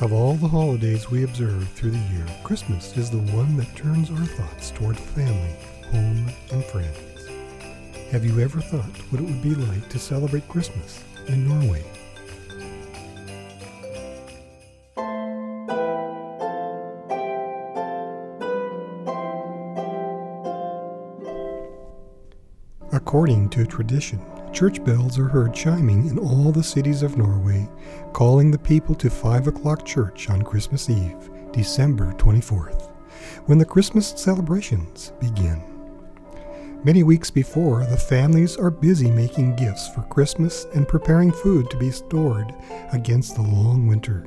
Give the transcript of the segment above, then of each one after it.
Of all the holidays we observe through the year, Christmas is the one that turns our thoughts toward family, home, and friends. Have you ever thought what it would be like to celebrate Christmas in Norway? According to tradition, church bells are heard chiming in all the cities of Norway, calling the people to 5 o'clock church on Christmas Eve, December 24th, when the Christmas celebrations begin. Many weeks before, the families are busy making gifts for Christmas and preparing food to be stored against the long winter.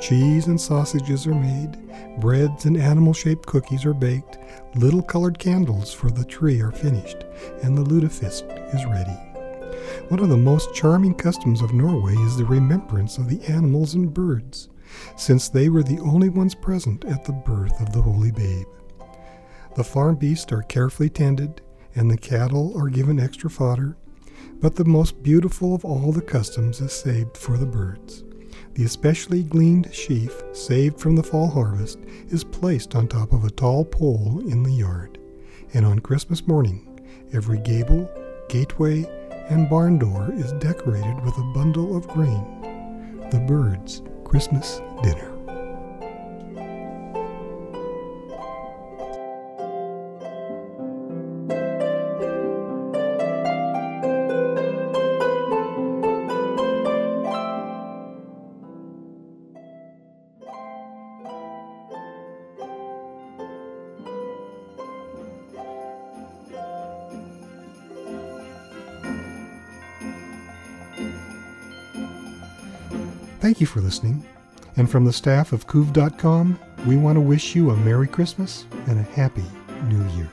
Cheese and sausages are made, breads and animal shaped cookies are baked, little colored candles for the tree are finished, and the lutefisk is ready. One of the most charming customs of Norway is the remembrance of the animals and birds, since they were the only ones present at the birth of the Holy Babe. The farm beasts are carefully tended, and the cattle are given extra fodder, but the most beautiful of all the customs is saved for the birds. The especially gleaned sheaf, saved from the fall harvest, is placed on top of a tall pole in the yard, and on Christmas morning, every gable, gateway, and barn door is decorated with a bundle of grain, the birds' Christmas dinner. Thank you for listening. And from the staff of Kuv.com, we want to wish you a Merry Christmas and a Happy New Year.